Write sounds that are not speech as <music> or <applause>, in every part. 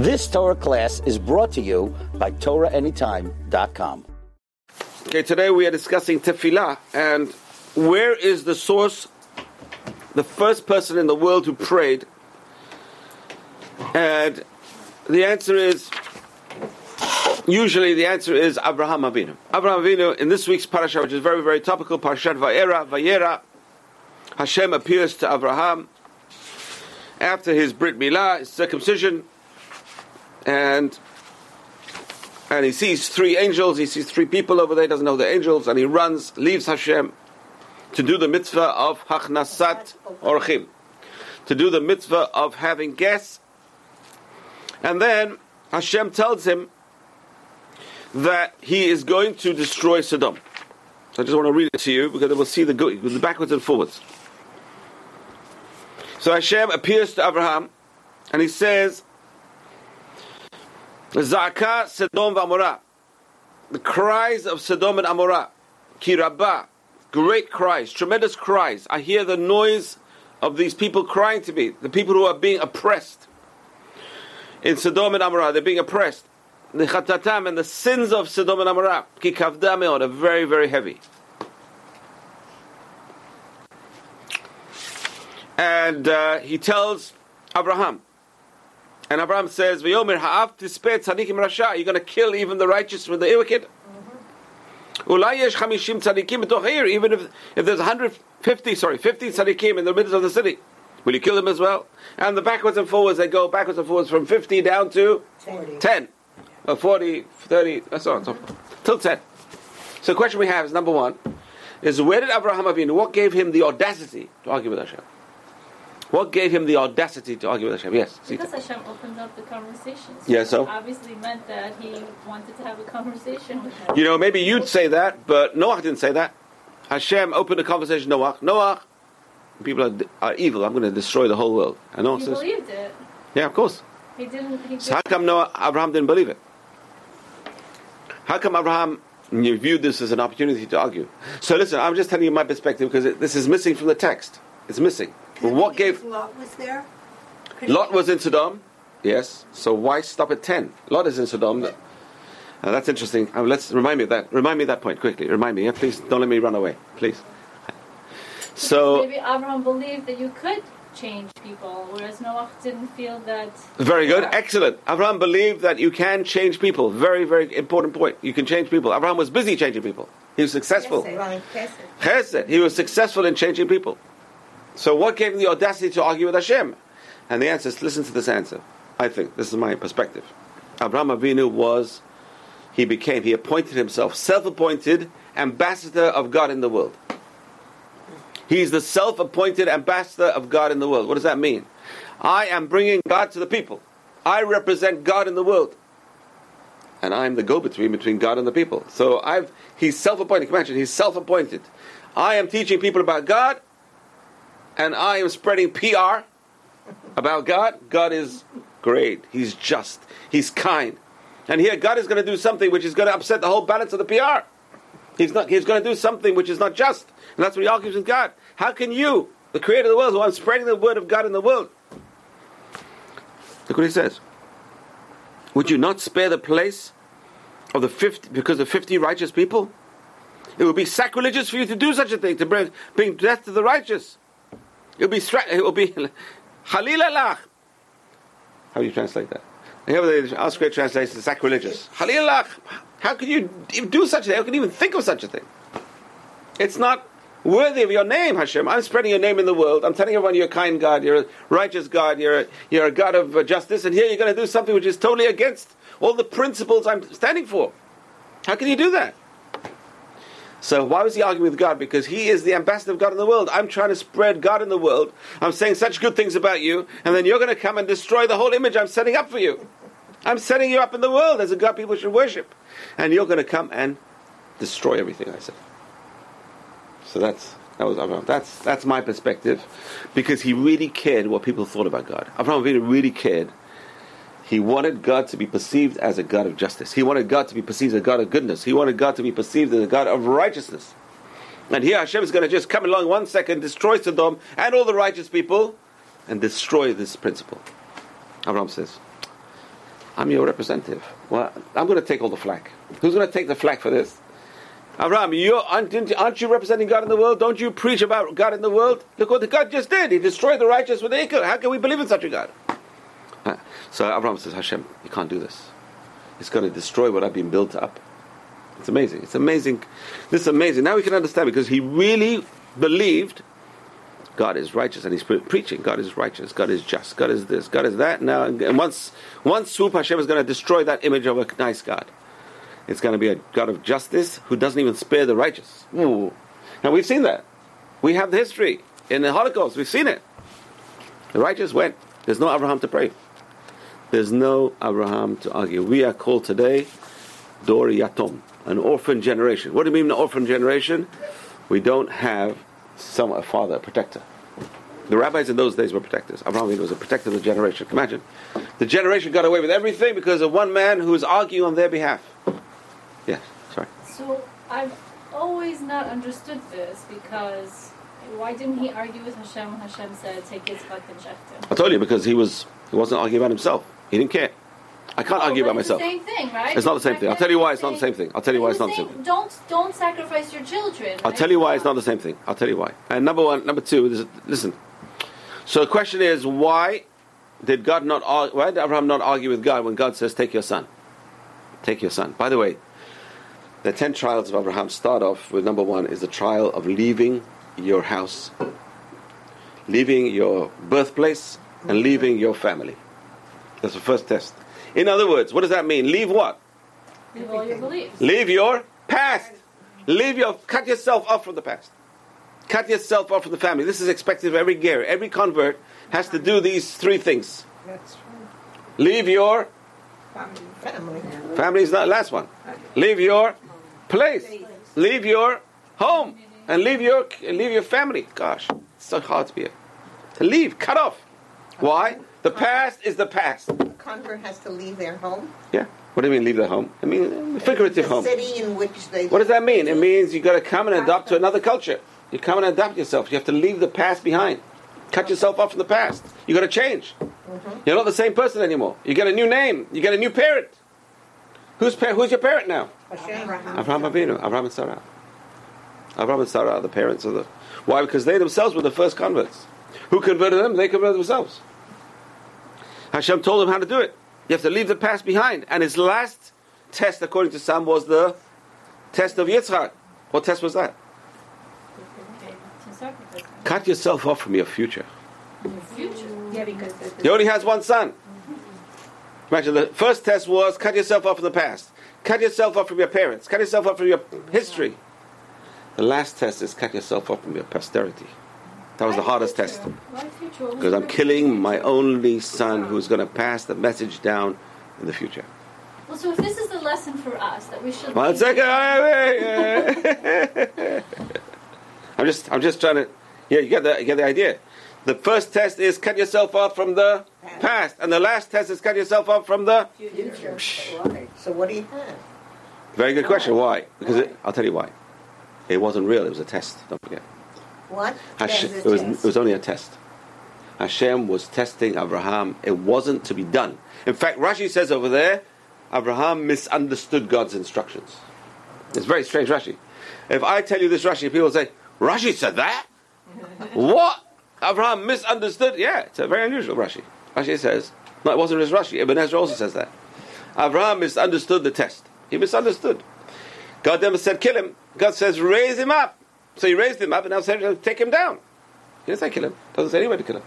This Torah class is brought to you by TorahAnytime.com. Okay, today we are discussing tefillah and where is the source, the first person in the world who prayed? And the answer is, usually the answer is Abraham Avinu. Abraham Avinu, in this week's parasha, which is very, very topical, Parashat Vayera, Vayera, Hashem appears to Abraham after his Brit Milah, his circumcision, and and he sees three angels, he sees three people over there, he doesn't know the angels, and he runs, leaves Hashem to do the mitzvah of Hachnasat Orchim, to do the mitzvah of having guests. And then Hashem tells him that he is going to destroy Sodom. So I just want to read it to you because we'll see the, the backwards and forwards. So Hashem appears to Abraham and he says, Zaka Sodom v'Amorah. The cries of Sodom and Amorah. Kirabah. Great cries, tremendous cries. I hear the noise of these people crying to me, the people who are being oppressed. In Sodom and Amorah, they're being oppressed. The chatatam and the sins of Sodom and Amorah, ki are very, very heavy. And uh, he tells Abraham, and Abraham says, "V'yomer ha'af tispet tzadikim rasha." You're going to kill even the righteous with the wicked. Mm-hmm. Ulay yesh chamishim tzadikim. Even if, if there's 150, sorry, 50 tzadikim in the middle of the city, will you kill them as well? And the backwards and forwards, they go backwards and forwards from 50 down to 40. 10, or 40, 30, so on, so till 10. So the question we have is number one: is where did Abraham Avinu? What gave him the audacity to argue with Hashem? What gave him the audacity to argue with Hashem? Yes. Because Hashem opened up the conversation. So yeah, so? obviously meant that he wanted to have a conversation with him. You know, maybe you'd say that, but Noah didn't say that. Hashem opened a conversation Noah. Noah, people are, are evil. I'm going to destroy the whole world. And Noah he says, believed it. Yeah, of course. He didn't. He so how come Noah, Abraham didn't believe it? How come Abraham you viewed this as an opportunity to argue? So listen, I'm just telling you my perspective because it, this is missing from the text. It's missing. But what gave Lot was there? Could Lot was in Sodom. Yes. So why stop at ten? Lot is in Sodom. Uh, that's interesting. Uh, let's remind me of that. Remind me of that point quickly. Remind me. Yeah? Please don't let me run away. Please. So maybe Abraham believed that you could change people, whereas Noah didn't feel that. Very good, excellent. Abraham believed that you can change people. Very, very important point. You can change people. Abraham was busy changing people. He was successful. Chesed. He was successful in changing people. So what gave him the audacity to argue with Hashem? And the answer is listen to this answer. I think this is my perspective. Abraham Avinu was, he became, he appointed himself self-appointed ambassador of God in the world. He's the self-appointed ambassador of God in the world. What does that mean? I am bringing God to the people. I represent God in the world. And I'm the go-between between God and the people. So I've, he's self-appointed. Imagine, he's self-appointed. I am teaching people about God and I am spreading PR about God, God is great. He's just. He's kind. And here, God is going to do something which is going to upset the whole balance of the PR. He's not. He's going to do something which is not just, and that's what he argues with God. How can you, the Creator of the world, who are spreading the word of God in the world, look what he says? Would you not spare the place of the fifty because of fifty righteous people? It would be sacrilegious for you to do such a thing to bring, bring death to the righteous. It will be it will be halilalach. How do you translate that? Here the ArtScroll translates the sacrilegious. Halilalach. How can you do such a thing? How can you even think of such a thing? It's not worthy of your name, Hashem. I'm spreading your name in the world. I'm telling everyone you're a kind God, you're a righteous God, you're a, you're a God of uh, justice, and here you're going to do something which is totally against all the principles I'm standing for. How can you do that? So why was he arguing with God? Because he is the ambassador of God in the world. I'm trying to spread God in the world. I'm saying such good things about you, and then you're going to come and destroy the whole image I'm setting up for you. I'm setting you up in the world as a God people should worship. And you're going to come and destroy everything I said. So that's that was Abraham. That's that's my perspective, because he really cared what people thought about God. Abraham really really cared he wanted God to be perceived as a God of justice. He wanted God to be perceived as a God of goodness. He wanted God to be perceived as a God of righteousness. And here Hashem is going to just come along one second, destroy Sodom and all the righteous people, and destroy this principle. Abraham says, I'm your representative. Well, I'm going to take all the flack. Who's going to take the flack for this? Abraham, aren't, aren't, you representing God in the world? Don't you preach about God in the world? Look what God just did. He destroyed the righteous with the Acre. How can we believe in such a God? So Abraham says, Hashem, you can't do this. It's going to destroy what I've been built up. It's amazing. It's amazing. This is amazing. Now we can understand because he really believed God is righteous, and he's preaching God is righteous, God is just, God is this, God is that. Now, and once, once swoop, Hashem is going to destroy that image of a nice God. It's going to be a God of justice who doesn't even spare the righteous. Ooh. Now we've seen that. We have the history in the Holocaust. We've seen it. The righteous went. There's no Abraham to pray. There's no Abraham to argue. We are called today Dor Yatom, an orphan generation. What do you mean an orphan generation? We don't have some a father, a protector. The rabbis in those days were protectors. Abraham was a protector of the generation. Imagine. The generation got away with everything because of one man who was arguing on their behalf. Yes, sorry. So I've always not understood this because why didn't he argue with Hashem when Hashem said, take his and shechtim? I told you because he was he wasn't arguing about himself. He didn't care. I can't oh, argue about myself. The same thing, right? It's not the same thing. I'll tell you why it's not the same thing. I'll tell you why it's not the same thing. Don't don't sacrifice your children. I'll tell you why it's not the same thing. I'll tell you why. And number one, number two, is, listen. So the question is, why did God not? Argue, Why did Abraham not argue with God when God says, "Take your son"? Take your son. By the way, the ten trials of Abraham start off with number one is the trial of leaving your house, leaving your birthplace, and leaving your family. That's the first test. In other words, what does that mean? Leave what? Leave all your beliefs. Leave your past. Leave your cut yourself off from the past. Cut yourself off from the family. This is expected of every ger. Every convert has to do these three things. That's true. Leave your family. Family is not the last one. Leave your place. Leave your home. And leave your leave your family. Gosh, it's so hard to be here. to leave, cut off. Why? The past is the past. A convert has to leave their home. Yeah. What do you mean leave their home? I mean figurative the home. City in which they. What does that mean? It means you got to come and adopt to another culture. You come and adopt yourself. You have to leave the past behind. Cut yourself off from the past. You got to change. Mm-hmm. You're not the same person anymore. You get a new name. You get a new parent. Who's pa- who's your parent now? Abraham. Abraham Avinu. Abraham and Sarah. Abraham and Sarah are the parents of the. Why? Because they themselves were the first converts. Who converted them? They converted themselves. Hashem told him how to do it. You have to leave the past behind. And his last test, according to some, was the test of Yitzchak. What test was that? Cut yourself off from your future. future? Yeah, because he only has one son. Imagine the first test was cut yourself off from the past. Cut yourself off from your parents. Cut yourself off from your history. The last test is cut yourself off from your posterity. That was the hardest test. Because I'm killing my only son who's going to pass the message down in the future. Well, so if this is the lesson for us that we should. One second. <laughs> <laughs> I'm just, I'm just trying to. Yeah, you get the, you get the idea. The first test is cut yourself off from the past, and the last test is cut yourself off from the future. So what do you have? Very good question. Why? Because it, I'll tell you why. It wasn't real. It was a test. Don't forget. What? Hashem, it, was, it was only a test. Hashem was testing Abraham. It wasn't to be done. In fact, Rashi says over there, Abraham misunderstood God's instructions. It's very strange, Rashi. If I tell you this Rashi, people say, Rashi said that? <laughs> what? Abraham misunderstood? Yeah, it's a very unusual Rashi. Rashi says, no, it wasn't just Rashi. Ibn Ezra also says that. Abraham misunderstood the test. He misunderstood. God never said kill him. God says raise him up. So he raised him up and now said, take him down. He didn't say kill him. Doesn't say anywhere to kill him.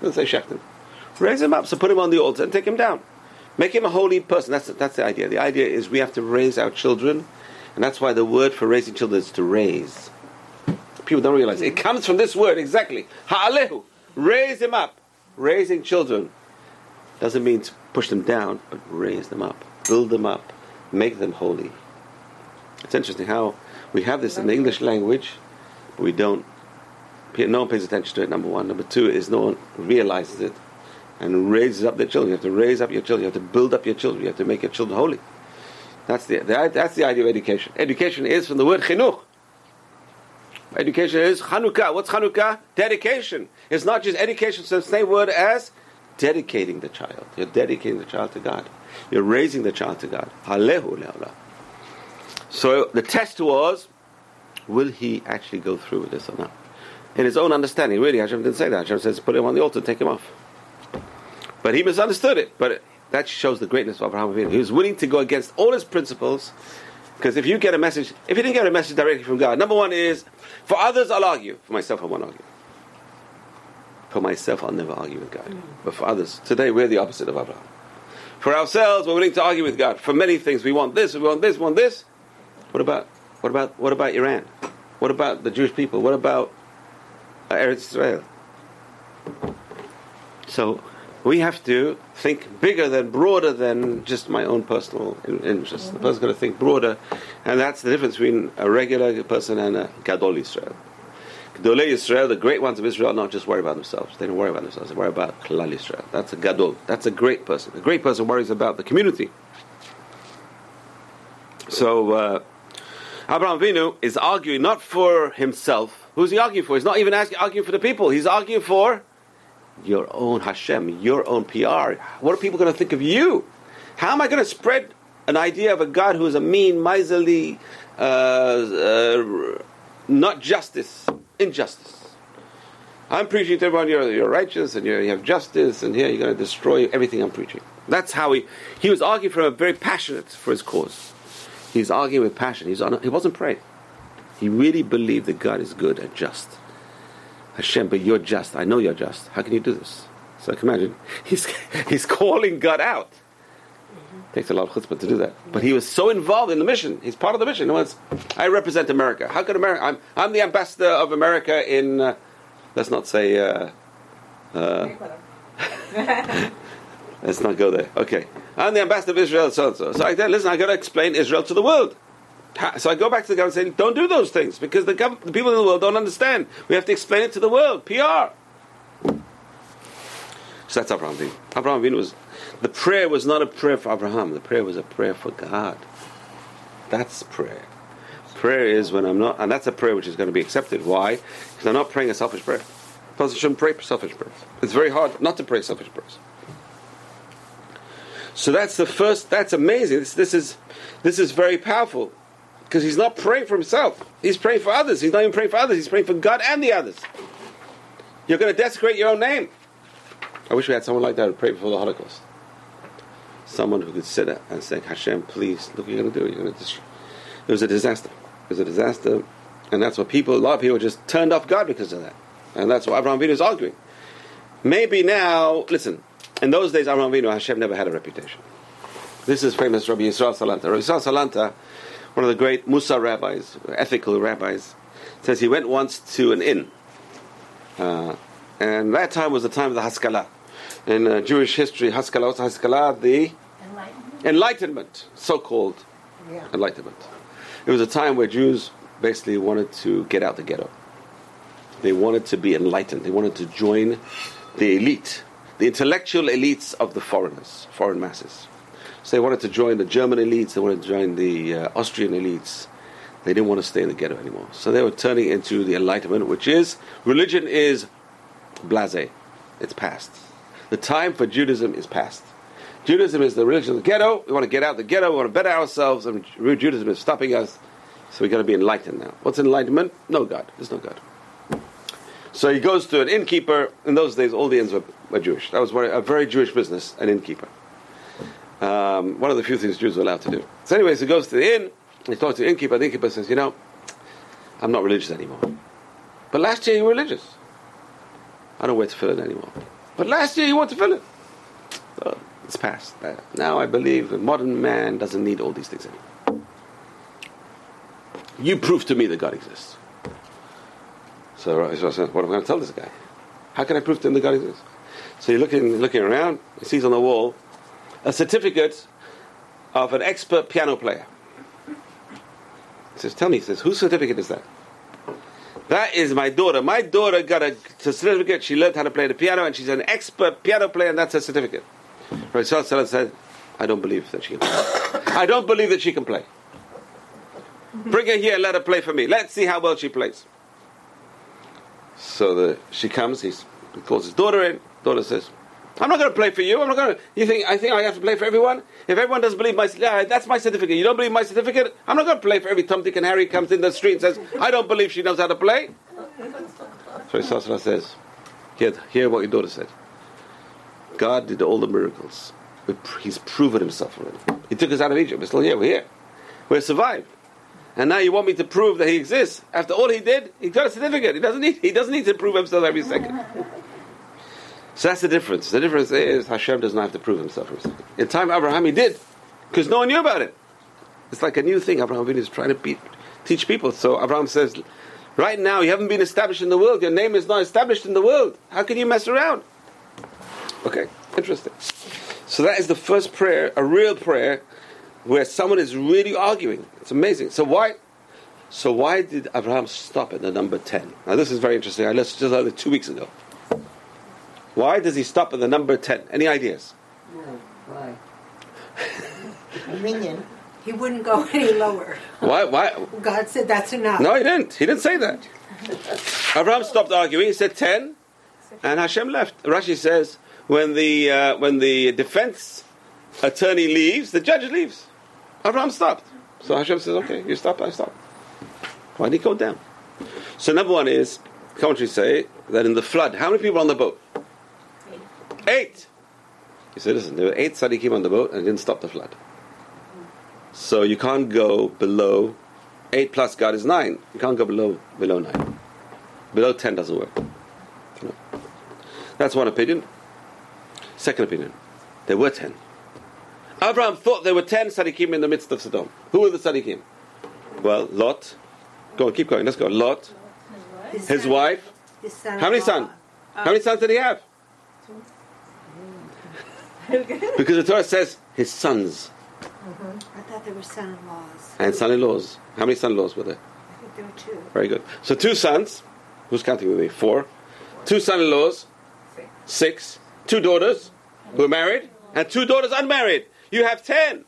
Doesn't say shecht him. Raise him up, so put him on the altar and take him down. Make him a holy person. That's, that's the idea. The idea is we have to raise our children, and that's why the word for raising children is to raise. People don't realize it. it comes from this word exactly. Ha'alehu. Raise him up. Raising children doesn't mean to push them down, but raise them up, build them up, make them holy. It's interesting how we have this in the English language, but we don't. No one pays attention to it. Number one. Number two is no one realizes it and raises up their children. You have to raise up your children. You have to build up your children. You have to make your children holy. That's the, the that's the idea of education. Education is from the word chinuch. Education is Chanukah. What's Chanukah? Dedication. It's not just education, it's the same word as dedicating the child. You're dedicating the child to God. You're raising the child to God. Halehu le'olam. So the test was, will he actually go through with this or not? In his own understanding, really, Hashem didn't say that. Hashem says, put him on the altar, take him off. But he misunderstood it. But that shows the greatness of Abraham Avinu. He was willing to go against all his principles. Because if you get a message, if you didn't get a message directly from God, number one is, for others I'll argue. For myself I won't argue. For myself I'll never argue with God. But for others, today we're the opposite of Abraham. For ourselves, we're willing to argue with God. For many things, we want this, we want this, we want this. What about, what about, what about Iran? What about the Jewish people? What about uh, Eretz Israel? So we have to think bigger than, broader than just my own personal in- interests. The person's got to think broader, and that's the difference between a regular person and a Gadol Israel. Gadolei Israel, the great ones of Israel, not just worry about themselves. They don't worry about themselves. They worry about Klal Israel. That's a Gadol. That's a great person. A great person worries about the community. So uh, Abraham Avinu is arguing not for himself. Who's he arguing for? He's not even asking, arguing for the people. He's arguing for your own Hashem, your own PR. What are people going to think of you? How am I going to spread an idea of a God who is a mean, miserly, uh, uh, not justice, injustice? I'm preaching to everyone you're, you're righteous and you're, you have justice, and here you're going to destroy everything I'm preaching. That's how he he was arguing for a very passionate for his cause. He's arguing with passion. He's on, he wasn't praying. He really believed that God is good and just. Hashem, but you're just. I know you're just. How can you do this? So I can imagine <laughs> he's he's calling God out. Takes a lot of chutzpah to do that. But he was so involved in the mission. He's part of the mission. Words, I represent America. How could America? I'm I'm the ambassador of America in. Uh, let's not say. Uh, uh, let's not go there. Okay, I'm the ambassador of Israel. So and so. So I said, listen, I've got to explain Israel to the world. So I go back to the government saying, don't do those things because the, gov- the people in the world don't understand. We have to explain it to the world. PR. So that's Abraham Avinu. Abraham Avinu was, the prayer was not a prayer for Abraham. The prayer was a prayer for God. That's prayer. Prayer is when I'm not, and that's a prayer which is going to be accepted. Why? Because I'm not praying a selfish prayer. A person shouldn't pray selfish prayers. It's very hard not to pray selfish prayers. So that's the first. That's amazing. This, this is this is very powerful because he's not praying for himself. He's praying for others. He's not even praying for others. He's praying for God and the others. You're going to desecrate your own name. I wish we had someone like that who prayed before the Holocaust. Someone who could sit there and say, Hashem, please, look what you're going to do. You're going to destroy. It was a disaster. It was a disaster. And that's what people, a lot of people just turned off God because of that. And that's what Abraham Avinu is arguing. Maybe now, listen, in those days, Abraham Avinu, Hashem never had a reputation. This is famous Rabbi Yisrael Salanter. Rabbi Yisrael Salanter, one of the great Mussar rabbis, ethical rabbis, says he went once to an inn. Uh, and that time was the time of the Haskalah. In uh, Jewish history, Haskalah, what's Haskalah? The Enlightenment. Enlightenment, so called Yeah. Enlightenment. It was a time where Jews basically wanted to get out the ghetto. They wanted to be enlightened. They wanted to join the elite, the intellectual elites of the foreigners, foreign masses. So they wanted to join the German elites. They wanted to join the uh, Austrian elites. They didn't want to stay in the ghetto anymore. So they were turning into the Enlightenment, which is religion is blase. It's past. The time for Judaism is past. Judaism is the religion of the ghetto. We want to get out of the ghetto. We want to better ourselves, and Judaism is stopping us. So we've got to be enlightened now. What's enlightenment? No God. There's no God. So he goes to an innkeeper. In those days, all the inns were, were Jewish. That was a very Jewish business, an innkeeper. Um, one of the few things Jews were allowed to do. So, anyways, he goes to the inn. He talks to the innkeeper. The innkeeper says, "You know, I'm not religious anymore. But last year you were religious. I don't wear tefillin anymore. But last year you wore tefillin. So it's past. Now I believe the modern man doesn't need all these things anymore. You prove to me that God exists. So says, what am I going to tell this guy? How can I prove to him that God exists? So you're looking, looking around, he sees on the wall a certificate of an expert piano player. He says, tell me, he says, whose certificate is that? That is my daughter. My daughter got a certificate. She learned how to play the piano, and she's an expert piano player, and that's her certificate. Yisrael said, I don't believe that she can play. I don't believe that she can play. Bring her here and let her play for me. Let's see how well she plays. So the, she comes, he calls his daughter in. Daughter says, I'm not going to play for you. I'm not going to. You think I think I have to play for everyone? If everyone doesn't believe my, yeah, that's my certificate. You don't believe my certificate? I'm not going to play for every Tom, Dick, and Harry comes in the street and says, "I don't believe she knows how to play." So Sasra says, "Hear, hear what your daughter said. God did all the miracles. He's proven himself already. He took us out of Egypt. We're still here. We're here. We're survived. And now you want me to prove that he exists? After all he did, he got a certificate. He doesn't need. He doesn't need to prove himself every second. So that's the difference. The difference is Hashem does not have to prove himself. In time Abraham, he did, because no one knew about it. It's like a new thing Abraham is trying to be, teach people. So Abraham says, right now you haven't been established in the world. Your name is not established in the world. How can you mess around? Okay, interesting. So that is the first prayer, a real prayer, where someone is really arguing. It's amazing. So why? So why did Abraham stop at the number ten? Now this is very interesting. I listened to this two weeks ago. Why does he stop at the number ten? Any ideas? No, why? Minyan. He wouldn't go any lower. Why? Why? God said that's enough. No, he didn't. He didn't say that. Abraham stopped arguing. He said ten, and Hashem left. Rashi says when the uh, when the defense attorney leaves, the judge leaves. Abraham stopped. So Hashem says, "Okay, you stop. I stop." Why did he go down? So number one is commentaries say that in the flood, how many people on the boat? Eight. He said, "Listen, there were eight tzaddikim on the boat, and it didn't stop the flood." So you can't go below eight plus God is nine. You can't go below below nine. Below ten doesn't work. No. That's one opinion. Second opinion, there were ten. Abraham thought there were ten tzaddikim in the midst of Sodom. Who were the tzaddikim? Well, Lot. Go on, keep going. Let's go. Lot, His, his wife. his son How many sons? How many sons did he have? <laughs> Because the Torah says his sons mm-hmm. I thought they were son-in-laws. and son-in-laws. How many son-in-laws were there? I think there were two. Very good. So two sons. Who's counting with me? Four. Two son-in-laws. Six. Two daughters who are married, and two daughters unmarried. You have ten.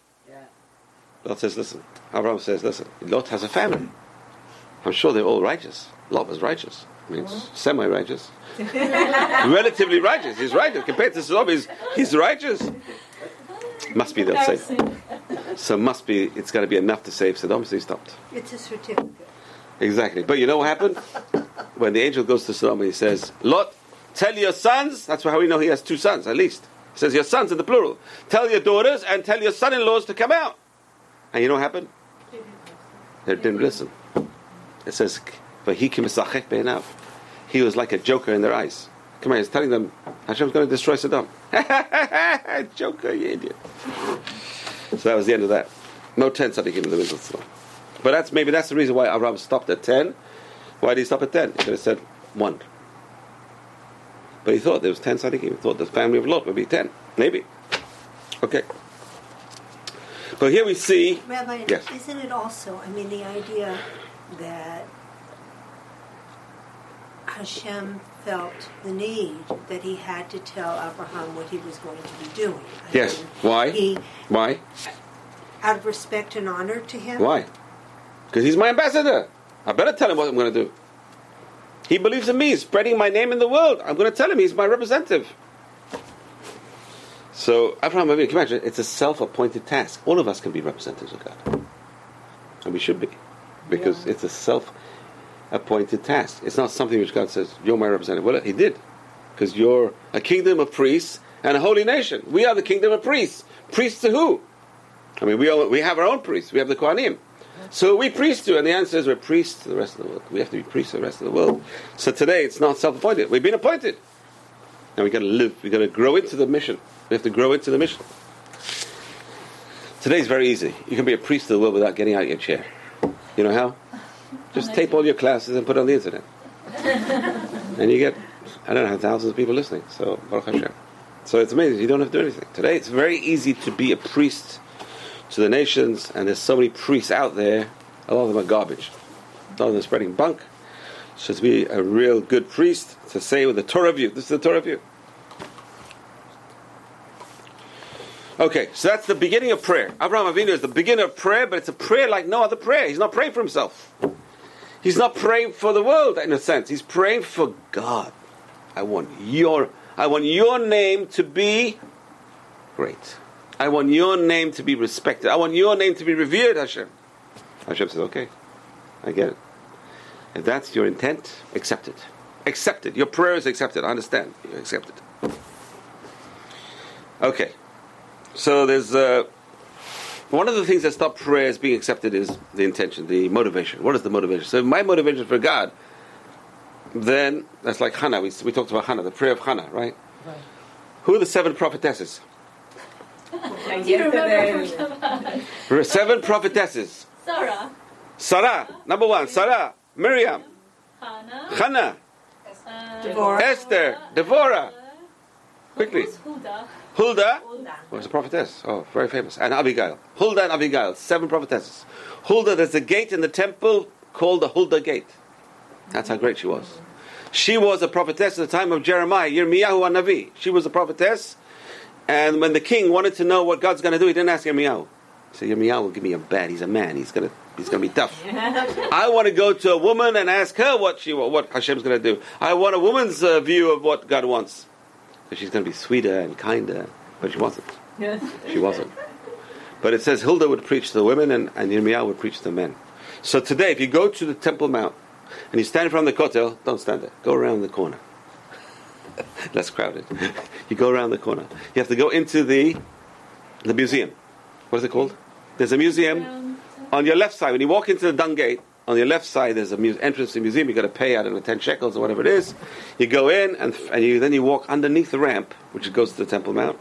Lot says, listen. Abraham says, listen. Lot has a family. I'm sure they're all righteous. Lot was righteous. I mean, semi-righteous. <laughs> Relatively righteous. He's righteous. Compared to Sodom, he's, he's righteous. Must be, they'll say. So must be, it's got to be enough to save Sodom, so he stopped. It's a certificate. Exactly. But you know what happened? When the angel goes to Sodom and he says, Lot, tell your sons, that's how we know he has two sons at least. He says, Your sons in the plural. Tell your daughters and tell your son in laws to come out. And you know what happened? They didn't listen. It says, "Vahikim esachek be'enav." He was like a joker in their eyes. Come on, he's telling them, Hashem's going to destroy Sodom. <laughs> joker, you idiot. So that was the end of that. No ten tzaddikim in the middle of the Sodom. But that's maybe that's the reason why Abraham stopped at ten. Why did he stop at ten? He could have said one. But he thought there was ten tzaddikim. He thought the family of Lot would be ten. Maybe. Okay. But here we see. Rabbi, Yes. isn't it also, I mean, the idea that Hashem felt the need that he had to tell Abraham what he was going to be doing. I Yes. mean, Why? He, Why? out of respect and honor to him. Why? Because he's my ambassador. I better tell him what I'm going to do. He believes in me, spreading my name in the world. I'm going to tell him he's my representative. So, Abraham, Avinu, can you imagine? It's a self-appointed task. All of us can be representatives of God, and we should be, because it's a self-appointed task. It's not something which God says, "You're my representative." Well, He did, because you're a kingdom of priests and a holy nation. We are the kingdom of priests. Priests to who? I mean, we, all, we have our own priests. We have the Kohanim. So we priests to, and the answer is we're priests to the rest of the world. We have to be priests to the rest of the world. So today it's not self-appointed. We've been appointed. And we've got to live. We've got to grow into the mission. We have to grow into the mission. Today's very easy. You can be a priest of the world without getting out of your chair. You know how? Just tape all your classes and put it on the internet. <laughs> and you get, I don't know, thousands of people listening. So, Baruch Hashem. So it's amazing. You don't have to do anything. Today it's very easy to be a priest to the nations, and there's so many priests out there. A lot of them are garbage. A lot of them are spreading bunk. So to be a real good priest, to say with the Torah view, this is the Torah view. Okay, so that's the beginning of prayer. Abraham Avinu is the beginning of prayer, but it's a prayer like no other prayer. He's not praying for himself. He's not praying for the world in a sense. He's praying for God. I want your, I want your name to be great. I want your name to be respected. I want your name to be revered, Hashem. Hashem says, okay, I get it. If that's your intent, accept it. Accept it. Your prayer is accepted. I understand. You accept it. Okay. So there's uh, one of the things that stop prayers being accepted is the intention, the motivation. What is the motivation? So if my motivation for God, then that's like Hannah. We, we talked about Hannah, the prayer of Hannah, right? Right. Who are the seven prophetesses? And <laughs> Do you remember yesterday, from Shabbat? There <laughs> are seven prophetesses. Sarah, Sarah, number one, Sarah, Miriam, Hannah, Hannah, uh, Devorah. Esther, Devorah. Quickly. Who's Huldah? Huldah Huldah. was a prophetess. Oh, very famous. And Abigail. Huldah and Abigail, seven prophetesses. Huldah, there's a gate in the temple called the Huldah Gate. That's how great she was. She was a prophetess at the time of Jeremiah, Yirmiyahu and Navi. She was a prophetess, and when the king wanted to know what God's going to do, he didn't ask Yirmiyahu. He said, Yirmiyahu will give me a bad. He's a man. He's going to he's going to be tough. <laughs> I want to go to a woman and ask her what she what Hashem's going to do. I want a woman's uh, view of what God wants. Because she's going to be sweeter and kinder, but she wasn't. Yes. She wasn't. But it says Hilda would preach to the women and, and Yirmiyahu would preach to the men. So today, if you go to the Temple Mount and you stand from the Kotel, don't stand there. Go around the corner. <laughs> Less crowded. <laughs> you go around the corner. You have to go into the the museum. What is it called? There's a museum Um, on your left side. When you walk into the dung gate, on your left side there's a mu- entrance to the museum. You got to pay I don't know ten shekels or whatever it is. You go in and and you then you walk underneath the ramp, which goes to the Temple Mount,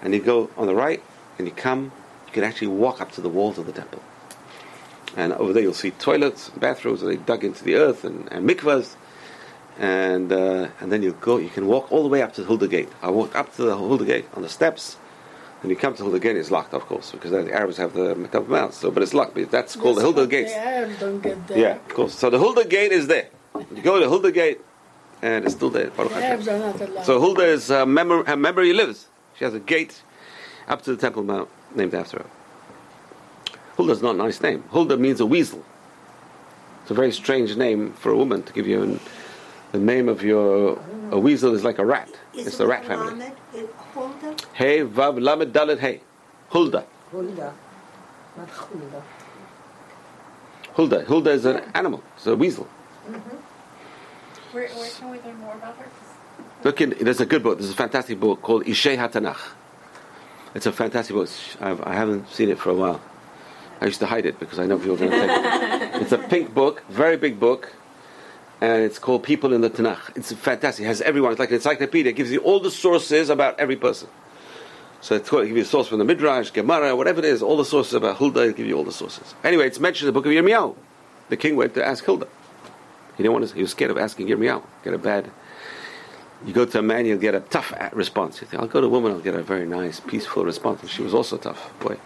and you go on the right and you come. You can actually walk up to the walls of the temple. And over there you'll see toilets, bathrooms, and they dug into the earth, and, and mikvahs. And uh, and then you go. You can walk all the way up to the Hulda Gate. I walked up to the Hulda Gate on the steps. And you come to Hulda Gate, it's locked, of course, because the Arabs have the Temple Mount. So, but it's locked. But that's called the Hulda Gate. The don't get there. Yeah, of course. So the Hulda Gate is there. You go to Hulda Gate, and it's still there. The Arabs are not allowed. So Hulda is her, memor- her memory lives. She has a gate up to the Temple Mount named after her. Hulda's not a nice name. Hulda means a weasel. It's a very strange name for a woman to give you. An, the name of your a weasel is like a rat. Is it's the rat family. Muhammad? Is Huldah? Hey Vav Lamed Dalet Hey. Hulda. Hulda. Not Hulda. Hulda. Hulda is an animal. It's a weasel. Mm-hmm. Where, where can we learn more about her? Look, in, there's a good book. There's a fantastic book called Ishei HaTanach. It's a fantastic book. I've, I haven't seen it for a while. I used to hide it because I know people are going to take it. <laughs> It's a pink book, very big book, and it's called People in the Tanakh. It's fantastic. It has everyone. It's like an encyclopedia. It gives you all the sources about every person. So it's called, it gives you a source from the Midrash, Gemara, whatever it is, all the sources about Hulda, it give you all the sources. Anyway, it's mentioned in the book of Yirmiyahu. The king went to ask Hilda. He didn't want to, he was scared of asking Yirmiyahu. Get a bad you go to a man, you'll get a tough response. You think, I'll go to a woman, I'll get a very nice, peaceful response. And she was also tough. Boy.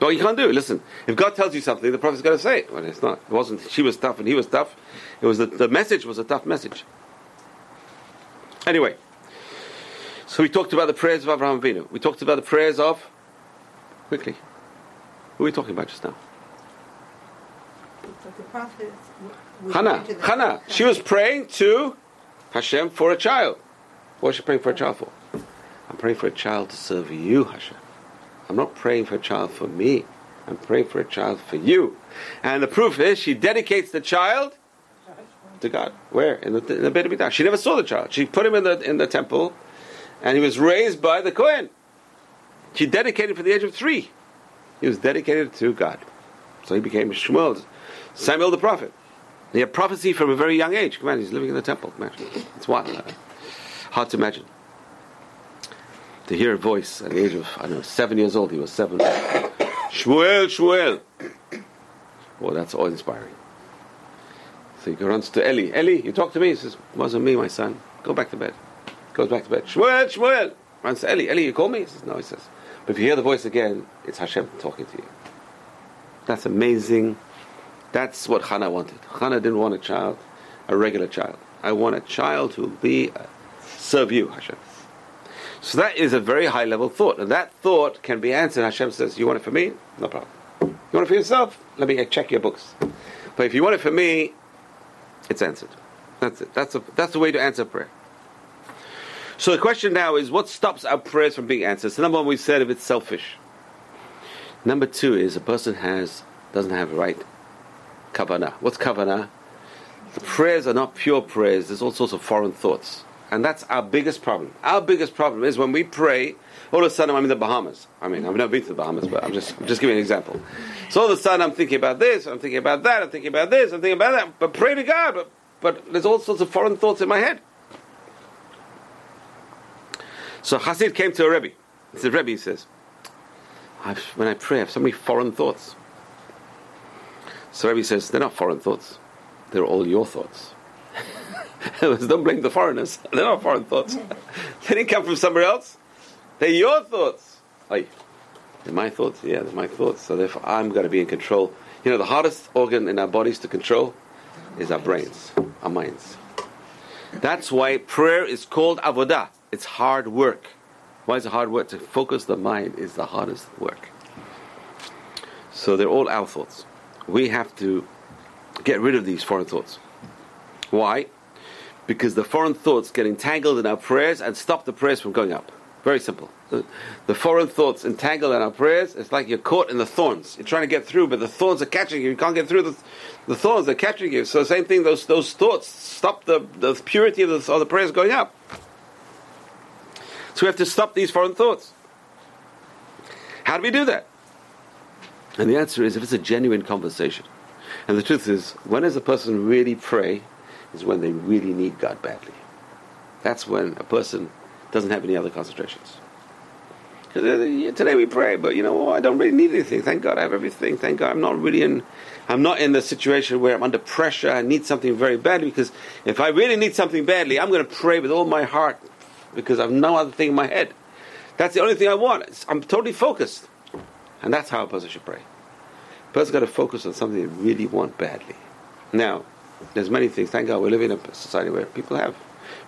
No, you can't do it. Listen, if God tells you something, the prophet's got to say it. Well, it's not. It wasn't. She was tough and he was tough. It was the, the message was a tough message. Anyway, so we talked about the prayers of Abraham Avinu. We talked about the prayers of. Quickly, who are we talking about just now? The prophet. Hannah. the- Hannah. She was praying to Hashem for a child. What was she praying for a child for? I'm praying for a child to serve you, Hashem. I'm not praying for a child for me. I'm praying for a child for you. And the proof is she dedicates the child to God. Where? In the, in the Beit HaMikdash. She never saw the child. She put him in the, in the temple, and he was raised by the Kohen. He dedicated from the age of three. He was dedicated to God. So he became Shmuel, Samuel the prophet. He had prophecy from a very young age. Come on, he's living in the temple. Come on. It's? Uh, hard to imagine. To hear a voice at the age of, I don't know, seven years old, he was seven. Shmuel, Shmuel. Well, that's all inspiring. So he runs to Eli. Eli, you talk to me. He says, wasn't me, my son. Go back to bed. Goes back to bed. Shmuel, Shmuel. Runs to Eli. Eli, you call me? He says, no, he says. But if you hear the voice again, it's Hashem talking to you. That's amazing. That's what Hannah wanted. Hannah didn't want a child, a regular child. I want a child who will be uh, serve you, Hashem. So that is a very high level thought, and that thought can be answered. Hashem says, "You want it for me? No problem. You want it for yourself? Let me check your books. But if you want it for me, it's answered. That's it. That's a, that's the way to answer prayer. So the question now is what stops our prayers from being answered? So number one, we said if it's selfish. Number two is a person has doesn't have right kavanah. What's kavanah? The prayers are not pure prayers. There's all sorts of foreign thoughts, and that's our biggest problem. Our biggest problem is when we pray. All of a sudden, I'm in the Bahamas. I mean, I've never been to the Bahamas, but I'm just just giving an example. So all of a sudden, I'm thinking about this, I'm thinking about that, I'm thinking about this, I'm thinking about that. But pray to God, but but there's all sorts of foreign thoughts in my head. So Hasid came to a Rebbe. He said, Rebbe, he says, when I pray, I have so many foreign thoughts. So Rebbe says, they're not foreign thoughts. They're all your thoughts. <laughs> Don't blame the foreigners. <laughs> They're not foreign thoughts. <laughs> they didn't come from somewhere else. They're your thoughts. They're my thoughts? Yeah, they're my thoughts. So therefore, I'm going to be in control. You know, the hardest organ in our bodies to control is our brains, our minds. That's why prayer is called avodah. It's hard work. Why is it hard work? To focus the mind is the hardest work. So they're all our thoughts. We have to get rid of these foreign thoughts. Why? Because the foreign thoughts get entangled in our prayers and stop the prayers from going up. Very simple. The, foreign thoughts entangled in our prayers, it's like you're caught in the thorns. You're trying to get through, but the thorns are catching you. You can't get through the, the thorns, they're catching you. So, the same thing, those, those thoughts stop the, the purity of the, of the prayers going up. So, we have to stop these foreign thoughts. How do we do that? And the answer is if it's a genuine conversation. And the truth is, when does a person really pray? Is when they really need God badly. That's when a person doesn't have any other concentrations. uh, Today we pray, but you know what? I don't really need anything. Thank God I have everything. Thank God I'm not really in. I'm not in the situation where I'm under pressure. I need something very badly because if I really need something badly, I'm going to pray with all my heart because I've no other thing in my head. That's the only thing I want. I'm totally focused, and that's how a person should pray. A person's got to focus on something they really want badly. Now, there's many things. Thank God we live in a society where people have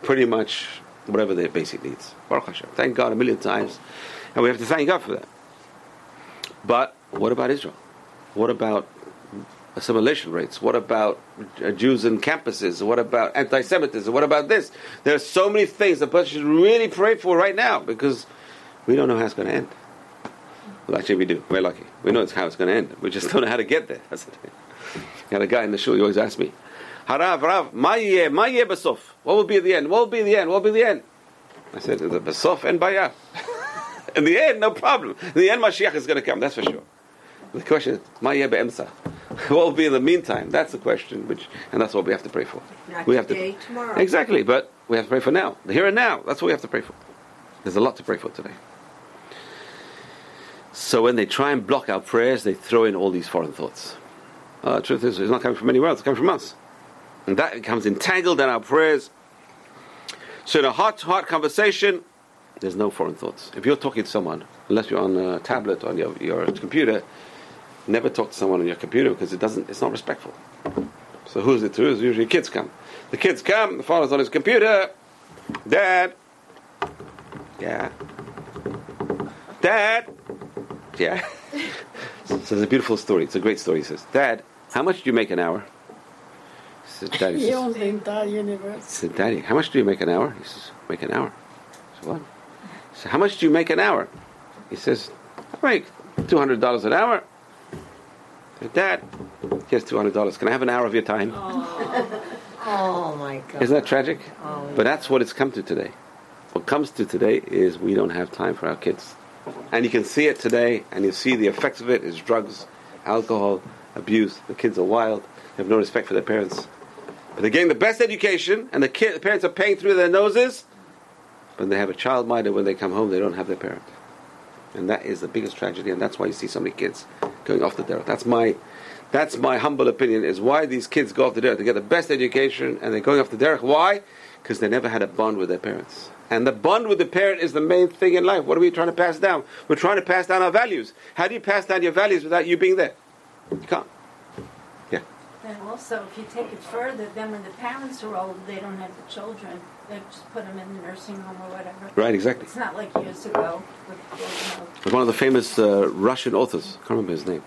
pretty much whatever their basic needs. Baruch Hashem. Thank God a million times. And we have to thank God for that. But what about Israel? What about assimilation rates? What about uh, Jews in campuses? What about anti Semitism? What about this? There are so many things the person should really pray for right now because we don't know how it's going to end. Well, actually, we do. We're lucky. We know it's how it's going to end. We just <laughs> don't know how to get there. That's thing. I had a guy in the shul, he always asked me, Harav, Rav, ma yeh, ma basof? What will be the end? What will be the end? What will be the end? I said, the basof and bayah. <laughs> in the end, no problem. In the end, Mashiach is going to come, that's for sure. The question is, ma yeh be'emsa? <laughs> What will be in the meantime? That's the question, which, and that's what we have to pray for. Not we have today, to, tomorrow. Exactly, but we have to pray for now. The here and now. That's what we have to pray for. There's a lot to pray for today. So when they try and block our prayers, they throw in all these foreign thoughts. Uh, the truth is, it's not coming from anywhere else, it's coming from us. And that becomes entangled in our prayers. So in a heart to heart conversation, there's no foreign thoughts. If you're talking to someone, unless you're on a tablet or on your, your computer, never talk to someone on your computer because it doesn't, it's not respectful. So who's it to? It's usually kids come. The kids come, the father's on his computer. Dad. Yeah. Dad. Yeah. <laughs> so it's a beautiful story. It's a great story. He says, Dad, how much do you make an hour? He says, Daddy, he He says, only in that he universe. said, Daddy, how much do you make an hour? He says, make an hour. I said, what? He said, how much do you make an hour? He says, I make $200 an hour. Said, Dad, here's $200. Can I have an hour of your time? Oh, <laughs> oh my God. Isn't that tragic? Oh, But that's what it's come to today. What comes to today is we don't have time for our kids. And you can see it today, and you see the effects of it is drugs, alcohol, abuse. The kids are wild. They have no respect for their parents. But they're getting the best education, and the, kid, the parents are paying through their noses. But they have a child minder when they come home, they don't have their parent. And that is the biggest tragedy, and that's why you see so many kids going off the derech. That's my, that's my humble opinion, is why these kids go off the derech. They get the best education, and they're going off the derech. Why? Because they never had a bond with their parents. And the bond with the parent is the main thing in life. What are we trying to pass down? We're trying to pass down our values. How do you pass down your values without you being there? You can't. Yeah. And also, if you take it further, then when the parents are old, they don't have the children. They just put them in the nursing home or whatever. Right, exactly. It's not like years ago. With, One of the famous uh, Russian authors. I can't remember his name.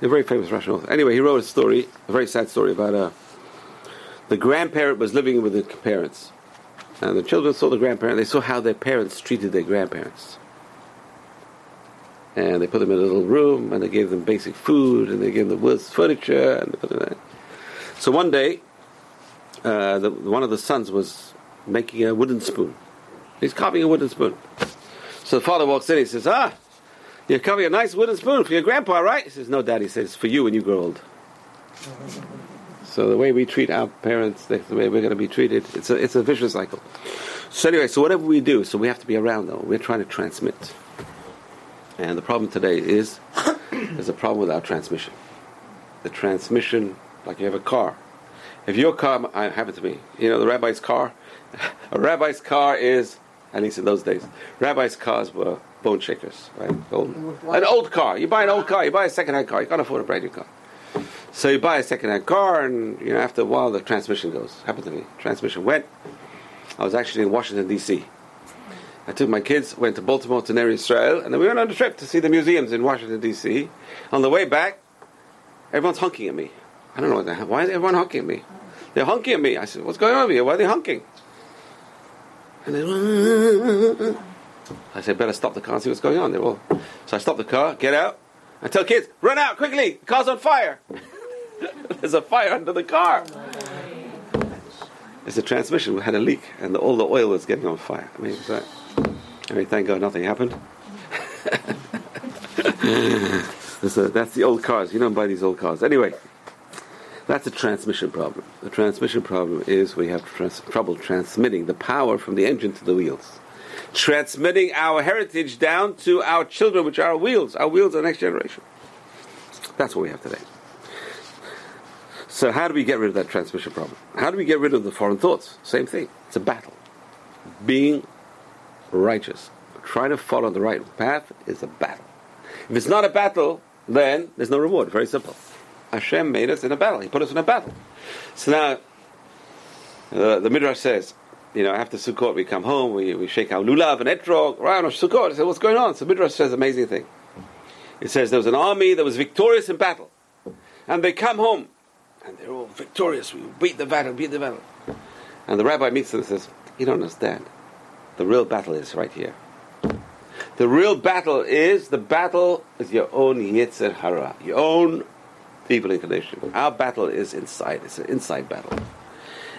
A very famous Russian author. Anyway, he wrote a story, a very sad story about uh, the grandparent was living with the parents, And the children saw the grandparent. they saw how their parents treated their grandparents. And they put them in a little room, and they gave them basic food, and they gave them wood furniture, and. So one day, uh, the, one of the sons was making a wooden spoon. He's carving a wooden spoon. So the father walks in, he says, Ah, you're carving a nice wooden spoon for your grandpa, right? He says, No, Daddy." He says, for you when you grow old. So the way we treat our parents, the way we're going to be treated. It's a, it's a vicious cycle. So anyway, so whatever we do, so we have to be around though. We're trying to transmit. And the problem today is <coughs> there's a problem with our transmission. The transmission, like you have a car. If your car, I happened to me, you know, the rabbi's car, <laughs> a rabbi's car is, at least in those days, rabbi's cars were bone shakers, right? Old, an old car. You buy an old car, you buy a second-hand car. You can't afford a brand new car. So you buy a second-hand car, and you know, after a while, the transmission goes. Happened to me. Transmission went. I was actually in Washington D.C. I took my kids, went to Baltimore to Ner Israel, and then we went on a trip to see the museums in Washington D.C. On the way back, everyone's honking at me. I don't know what the hell. Why is everyone honking at me? They're honking at me. I said, "What's going on here? Why are they honking?" And they, <laughs> I said, "Better stop the car and see what's going on." They all. So I stop the car, get out, and tell kids, "Run out quickly! The car's on fire! <laughs> There's a fire under the car." Oh it's a transmission. We had a leak, and the, all the oil was getting on fire. I mean, I mean, thank God nothing happened. <laughs> so that's the old cars. You don't buy these old cars. Anyway, that's a transmission problem. The transmission problem is we have trans- trouble transmitting the power from the engine to the wheels. Transmitting our heritage down to our children, which are our wheels. Our wheels are next generation. That's what we have today. So, how do we get rid of that transmission problem? How do we get rid of the foreign thoughts? Same thing. It's a battle. Being righteous, trying to follow the right path is a battle. If it's not a battle, then there's no reward. Very simple. Hashem made us in a battle. He put us in a battle. So now, uh, the Midrash says, you know, after Sukkot we come home, we, we shake our lulav and etrog, on Sukkot. I said, what's going on? So Midrash says amazing thing. It says there was an army that was victorious in battle. And they come home, and they're all victorious. We beat the battle, beat the battle. And the rabbi meets them and says, you don't understand. The real battle is right here. The real battle is the battle with your own Yetzer Hara, your own evil inclination. Our battle is inside. It's an inside battle.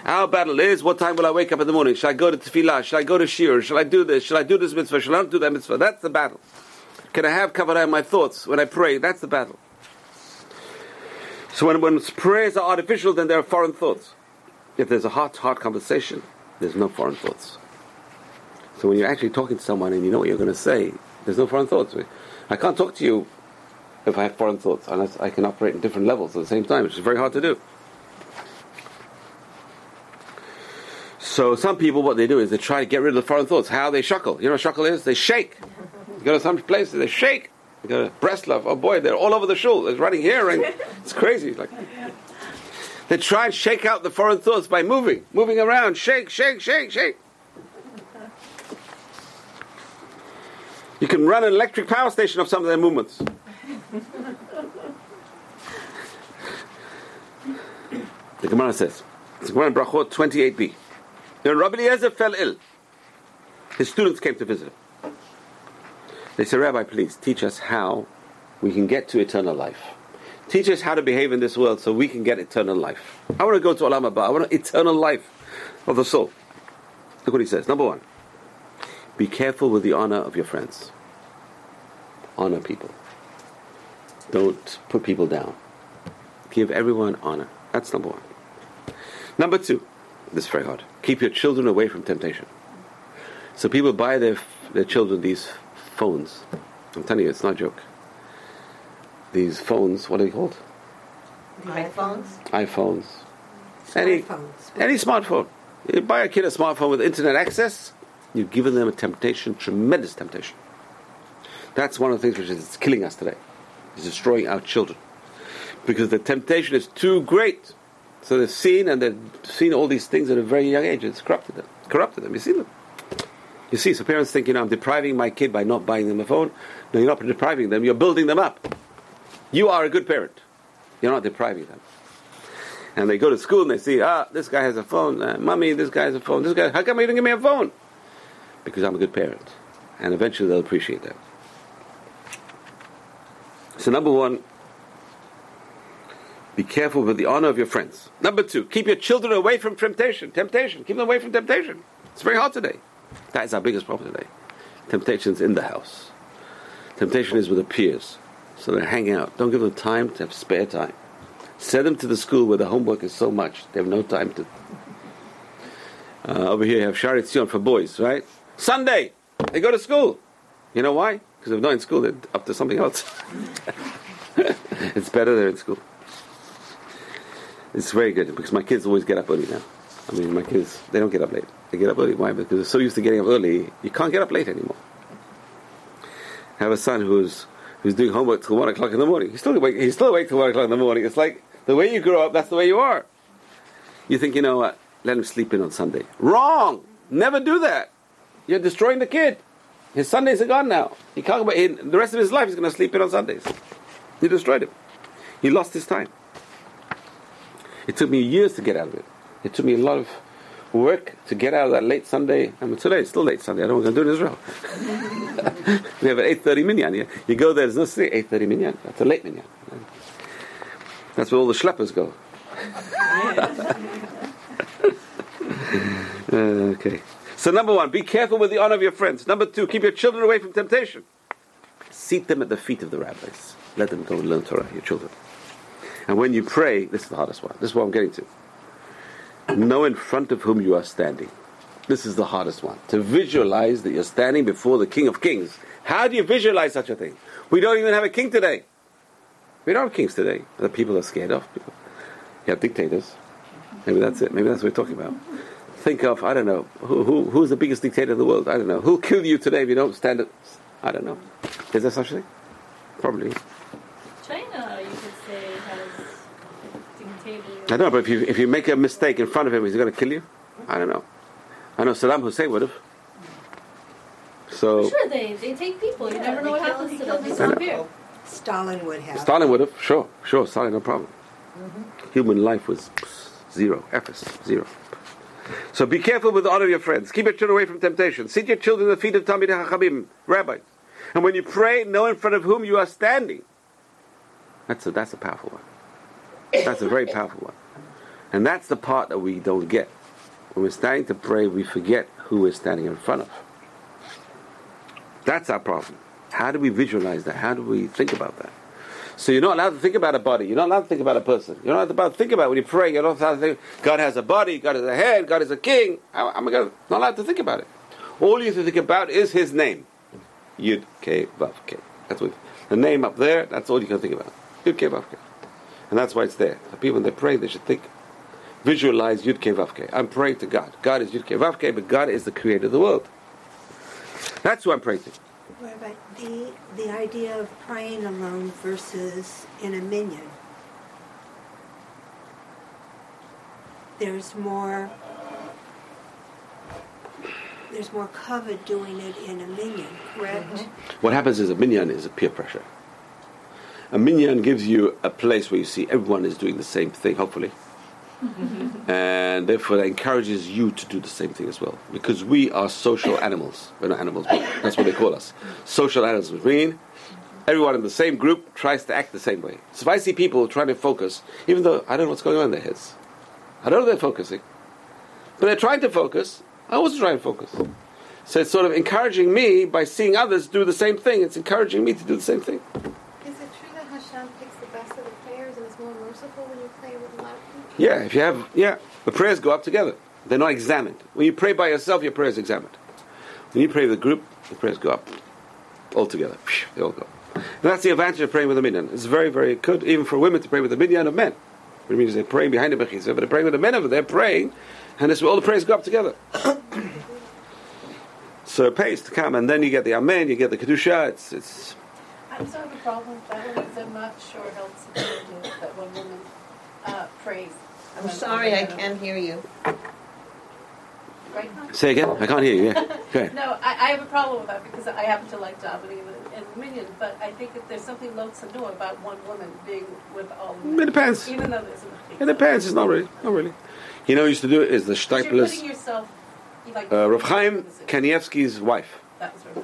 Our battle is what time will I wake up in the morning? Shall I go to tefillah? Shall I go to shiur? Shall I do this? Shall I do this mitzvah? Shall I not do that mitzvah? That's the battle. Can I have kavanah in my thoughts when I pray? That's the battle. So when, when prayers are artificial, then there are foreign thoughts. If there's a heart-to-heart conversation, there's no foreign thoughts. So when you're actually talking to someone and you know what you're going to say, there's no foreign thoughts. I can't talk to you if I have foreign thoughts, unless I can operate in different levels at the same time, which is very hard to do. So some people, what they do is they try to get rid of the foreign thoughts. How they shuckle. You know what shuckle is? They shake. You go to some places, they shake. You go to Breslov, oh boy, they're all over the shul. They're running here, and it's crazy. Like They try and shake out the foreign thoughts by moving, moving around, shake, shake, shake, shake. You can run an electric power station of some of their movements. The Gemara says, it's Gemara in Brachot 28b. When Rabbi Eliezer fell ill, his students came to visit him. They said, Rabbi, please teach us how we can get to eternal life. Teach us how to behave in this world so we can get eternal life. I want to go to Olam Haba. I want eternal life of the soul. Look what he says. Number one, be careful with the honor of your friends. Honor people. Don't put people down. Give everyone honor. That's number one. Number two, this is very hard. Keep your children away from temptation. So people buy their their children these phones. I'm telling you, it's not a joke. These phones, what are they called? iPhones? iPhones. Any, Smartphones. any smartphone. You buy a kid a smartphone with internet access, you've given them a temptation, tremendous temptation. That's one of the things which is killing us today. It's destroying our children. Because the temptation is too great. So they've seen and they've seen all these things at a very young age. It's corrupted them. Corrupted them. You see them. You see, so parents think, you know, I'm depriving my kid by not buying them a phone. No, you're not depriving them, you're building them up. You are a good parent. You're not depriving them. And they go to school and they see, ah, this guy has a phone. Uh, Mommy, this guy has a phone. This guy, how come you didn't give me a phone? Because I'm a good parent. And eventually they'll appreciate that. So, number one, be careful with the honor of your friends. Number two, keep your children away from temptation. Temptation. Keep them away from temptation. It's very hard today. That is our biggest problem today. Temptation's in the house. Temptation is with the peers. So they hang out. Don't give them time to have spare time. Send them to the school where the homework is so much, they have no time to. Uh, over here, you have Shari Tzion for boys, right? Sunday, they go to school. You know why? Because if not in school, they're up to something else. <laughs> it's better they're in school. It's very good because my kids always get up early now. I mean, my kids, they don't get up late. They get up early. Why? Because they're so used to getting up early, you can't get up late anymore. I have a son who's who's doing homework till one o'clock in the morning. He's still awake. He's still awake till one o'clock in the morning. It's like the way you grow up. That's the way you are. You think you know what? Let him sleep in on Sunday. Wrong. Never do that. You're destroying the kid. His Sundays are gone now. He can't. He, the rest of his life he's going to sleep in on Sundays. You destroyed him. He lost his time. It took me years to get out of it. It took me a lot of work to get out of that late Sunday. I mean, today it's still late Sunday. I don't know what I'm going to do it in Israel. <laughs> we have an 8.30 minyan. You, you go there, there's no say 8.30 minyan. That's a late minyan. That's where all the schleppers go. uh, <laughs> <laughs> okay. So number one, be careful with the honor of your friends. Number two, keep your children away from temptation. Seat them at the feet of the rabbis. Let them go and learn Torah, your children. And when you pray, this is the hardest one. This is what I'm getting to. Know in front of whom you are standing. This is the hardest one. To visualize that you're standing before the King of Kings. How do you visualize such a thing? We don't even have a king today. We don't have kings today. The people are scared of. People. You have dictators. Maybe that's it. Maybe that's what we're talking about. Think of, I don't know, who, who, who's the biggest dictator in the world? I don't know. Who'll kill you today if you don't stand up? I don't know. Is there such a thing? Probably. China, you could say, has dictators. I don't know, but if you, if you make a mistake in front of him, is he going to kill you? I don't know. I know Saddam Hussein would have. So Sure, they, they take people. You Yeah, never know what kill- happens to killed them. They disappear. Stalin would have. Stalin would have, sure, sure, Stalin, no problem. Mm-hmm. Human life was zero, efforts, zero. So be careful with all of your friends. Keep your children away from temptation. Sit your children at the feet of Talmidei Chachamim, rabbis. And when you pray, know in front of whom you are standing. That's a, that's a powerful one. That's a very powerful one. And that's the part that we don't get. When we're standing to pray, we forget who we're standing in front of. That's our problem. How do we visualize that? How do we think about that? So you're not allowed to think about a body. You're not allowed to think about a person. You're not allowed to think about it when you pray. You're not allowed to think God has a body. God has a head. God is a king. How am I gonna, not allowed to think about it? All you have to think about is His name. Yud K Vav K. That's what the name up there. That's all you can think about. Yud K Vav K. And that's why it's there. The people when they pray, they should think, visualize Yud K Vav K. I'm praying to God. God is Yud K Vav K, but God is the creator of the world. That's who I'm praying to. Rabbi, the, the idea of praying alone versus in a minyan. There's more. There's more covet doing it in a minyan, correct? Mm-hmm. What happens is a minyan is a peer pressure. A minyan gives you a place where you see everyone is doing the same thing, hopefully. And therefore that encourages you to do the same thing as well. Because we are social animals. We're not animals, but that's what they call us. Social animals, which mean everyone in the same group tries to act the same way. So if I see people trying to focus, even though I don't know what's going on in their heads, I don't know they're focusing, but they're trying to focus, I also try and focus. So it's sort of encouraging me by seeing others do the same thing. It's encouraging me to do the same thing. Is it true that Hashem picks the best of the prayers and is more merciful when you pray with a lot of people? Yeah, if you have, yeah, the prayers go up together. They're not examined. When you pray by yourself, your prayer is examined. When you pray with a group, the prayers go up all together. They all go. And that's the advantage of praying with a minyan. It's very, very good, even for women to pray with a minyan of men. What it means they're praying behind the mechitza, but they're praying with the men over there, praying, and this all the prayers go up together. <coughs> so it pays to come, and then you get the amen, you get the kedusha. It's, it's I just have a problem that I'm not sure how to do that one woman prays. I'm sorry, I can't hear you. Right say again. I can't hear you. Yeah, go ahead. No, I, I have a problem with that because I happen to like davening, and, and minyan, but I think that there's something lo tzanua about one woman being with all It men. depends. Even though there's a It depends. It's not really. Not really. You know, who used to do it is the But You're Steiplers. putting yourself, you like, Uh, Rav Chaim Kanievsky's wife. That was her.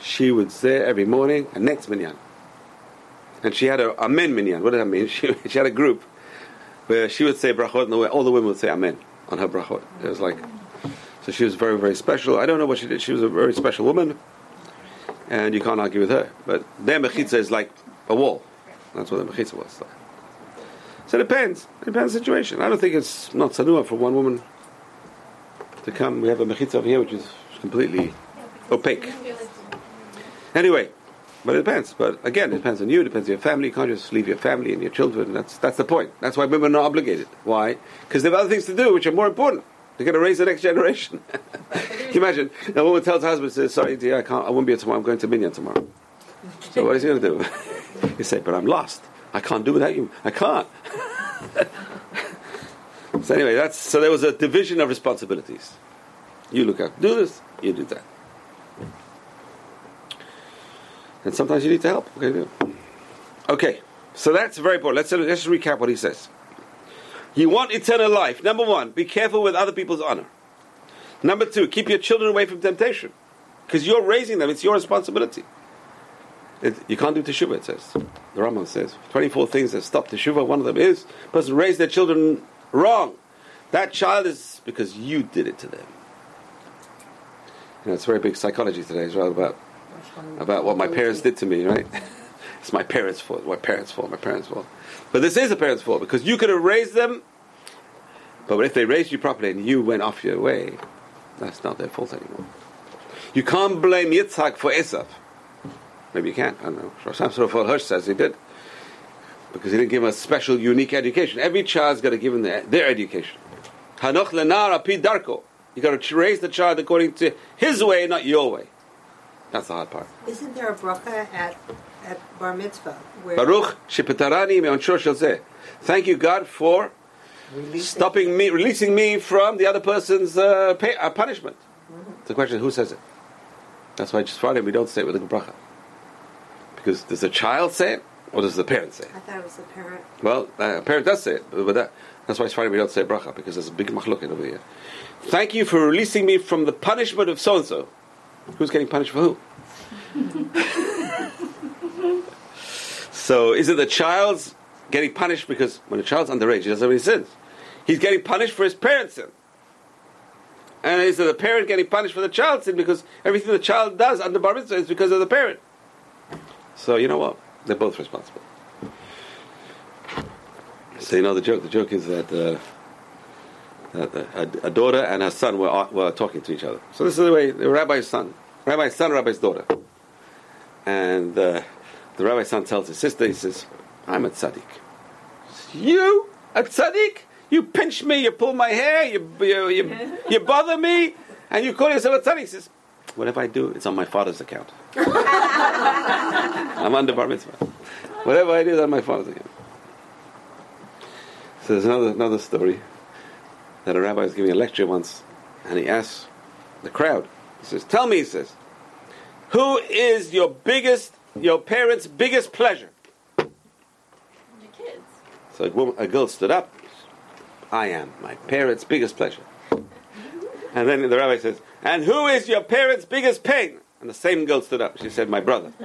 She would say every morning a next minyan, and she had a men minyan. What does that mean? <laughs> She, she had a group where she would say brachot, and all the women would say amen on her brachot. It was like, so she was very very special. I don't know what she did. She was a very special woman, and you can't argue with her. But their mechitza is like a wall. That's what the mechitza was. So it depends. It depends on the situation. I don't think it's not tzanua for one woman to come. We have a mechitza over here which is completely opaque. Anyway, but it depends. But again, it depends on you. It depends on your family. You can't just leave your family and your children. That's that's the point. That's why women are not obligated. Why? Because they have other things to do which are more important. They're going to raise the next generation. <laughs> Can you imagine? A woman tells her husband, says, "Sorry, dear, I can't. I won't be here tomorrow. I'm going to Minyan tomorrow." So what is he going to do? <laughs> he say, "But I'm lost. I can't do without you. I can't." <laughs> so anyway, that's so there was a division of responsibilities. You look out, do this. You do that. And sometimes you need to help. Do? Okay, so that's very important. Let's, let's just recap what he says. You want eternal life. Number one, be careful with other people's honor. Number two, keep your children away from temptation. Because you're raising them, it's your responsibility. It, you can't do teshuvah, it says. The Rambam says. 24 things that stop teshuvah. One of them is person raised their children wrong. That child is because you did it to them. You know, it's very big psychology today as well about about what my parents did to me, right? <laughs> it's my parents' fault, my parents' fault, my parents' fault. But this is a parent's fault because you could have raised them, but if they raised you properly and you went off your way, that's not their fault anymore. You can't blame Yitzhak for Esav. Maybe you can't. I don't know. Samson Hirsch says he did. Because he didn't give him a special, unique education. Every child's got to give him their, their education. Hanoch lenar api darko. You got to raise the child according to his way, not your way. That's the hard part. Isn't there a bracha at, at bar mitzvah where Baruch shepetarani me'onsho shel zeh. Thank you, God, for stopping me, releasing me from the other person's uh, pay, uh, punishment. The question is, who says it? That's why just Friday we don't say it with a bracha. Because does the child say it, or does the parent say it? I thought it was the parent. Well, uh, a parent does say it, but that, that's why it's Friday we don't say bracha, because there's a big machloket over here. Thank you for releasing me from the punishment of so and so. Who's getting punished for who? so is it the child's getting punished because when a child's underage, he doesn't have any sins? He's getting punished for his parents' sin. And is it the parent getting punished for the child's sin because everything the child does under bar mitzvah is because of the parent? So you know what? They're both responsible. So you know the joke. The joke is that, uh, a, a daughter and her son were, uh, were talking to each other. So this is the way the rabbi's son, rabbi's son, rabbi's daughter, and uh, the rabbi's son tells his sister, he says, "I'm a tzaddik. You a tzaddik? You pinch me, you pull my hair, you you, you, <laughs> you bother me, and you call yourself a tzaddik." He says, "Whatever I do, it's on my father's account. <laughs> I'm under bar mitzvah. Whatever I do, is on my father's account." So there's another another story that a rabbi was giving a lecture once, and he asks the crowd. He says, "Tell me," he says, "who is your biggest, your parents' biggest pleasure?" Your kids. So a, woman, a girl stood up. I am my parents' biggest pleasure. And then the rabbi says, "And who is your parents' biggest pain?" And the same girl stood up. She said, "My brother." <laughs>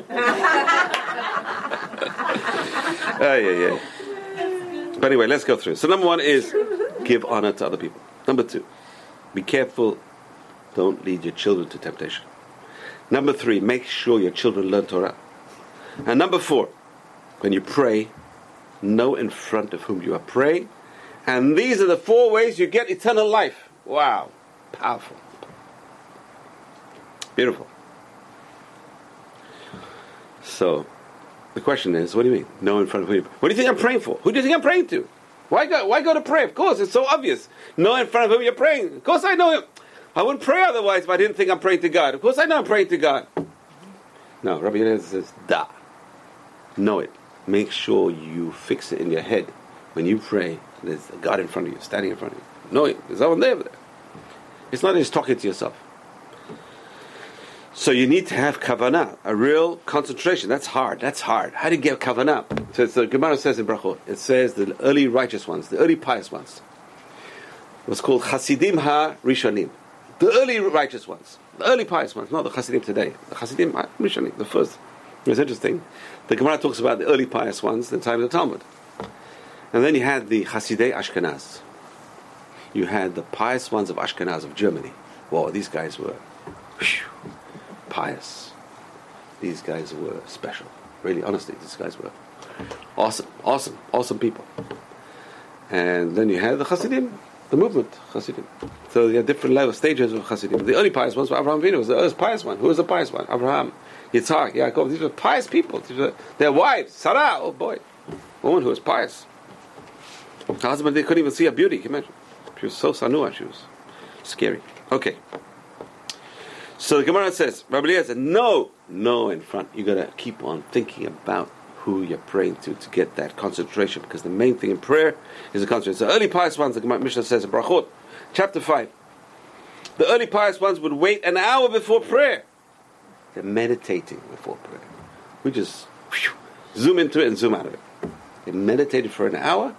Ah, yeah, yeah. But anyway, let's go through. So number one is give honor to other people. Number two, be careful. Don't lead your children to temptation. Number three, make sure your children learn Torah. And number four, when you pray, know in front of whom you are praying. And these are the four ways you get eternal life. Wow. Powerful. Beautiful. So, the question is, what do you mean? Know in front of who you What do you think I'm praying for? Who do you think I'm praying to? Why go, why go to pray? Of course, it's so obvious. Know in front of whom you're praying. Of course I know him. I wouldn't pray otherwise if I didn't think I'm praying to God. Of course I know I'm praying to God. No, Rabbi Eliezer says, da. Know it. Make sure you fix it in your head. When you pray, there's a God in front of you, standing in front of you. Know it. There's someone there. It's not just talking to yourself. So you need to have kavanah, a real concentration. That's hard. That's hard. How do you get kavanah? So the Gemara says in Brachot, it says the early righteous ones, the early pious ones, was called Hasidim Ha Rishonim. The early righteous ones, the early pious ones, not the Hasidim today. The Hasidim Ha Rishonim, the first. It's interesting. The Gemara talks about the early pious ones, the time of the Talmud. And then you had the Hasidei Ashkenaz. You had the pious ones of Ashkenaz, of Germany. Wow, these guys were whew, pious. These guys were special. Really, honestly, these guys were awesome, awesome, awesome people. And then you had the Hasidim, the movement, Hasidim. So you had different level stages of Hasidim. The only pious ones were Abraham Avinu, was the earliest pious one. Who was the pious one? Abraham, Yitzhak, Yaakov. These were pious people. These were their wives, Sarah, oh boy, woman who was pious. Her husband, they couldn't even see her beauty. Can you imagine? She was so tzanua. She was scary. Okay. So the Gemara says, Rabbi Eliezer said, no, no in front. You got to keep on thinking about who you're praying to to get that concentration because the main thing in prayer is the concentration. So early pious ones, the Gemara Mishnah says in Brachot, chapter 5, the early pious ones would wait an hour before prayer. They're meditating before prayer. We just whew, zoom into it and zoom out of it. They meditated for an hour,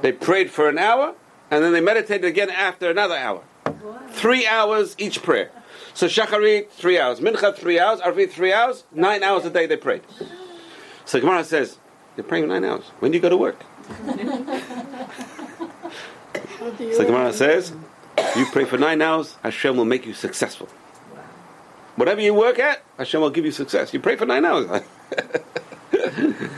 they prayed for an hour, and then they meditated again after another hour. Three hours each prayer. So Shacharit, three hours. Mincha, three hours. Arvit, three hours. Nine hours a day they prayed. So Gemara says, they're praying nine hours. When do you go to work? <laughs> So Gemara says, you pray for nine hours, Hashem will make you successful. Whatever you work at, Hashem will give you success. You pray for nine hours. <laughs>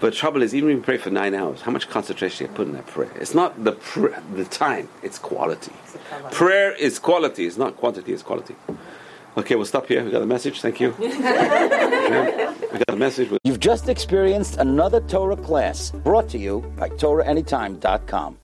but trouble is, even if you pray for nine hours, how much concentration you put in that prayer? It's not the pr- the time; it's quality. Prayer is quality; it's not quantity; it's quality. Okay, we'll stop here. We got a message. Thank you. <laughs> Yeah, we got a message. You've just experienced another Torah class brought to you by TorahAnytime.com.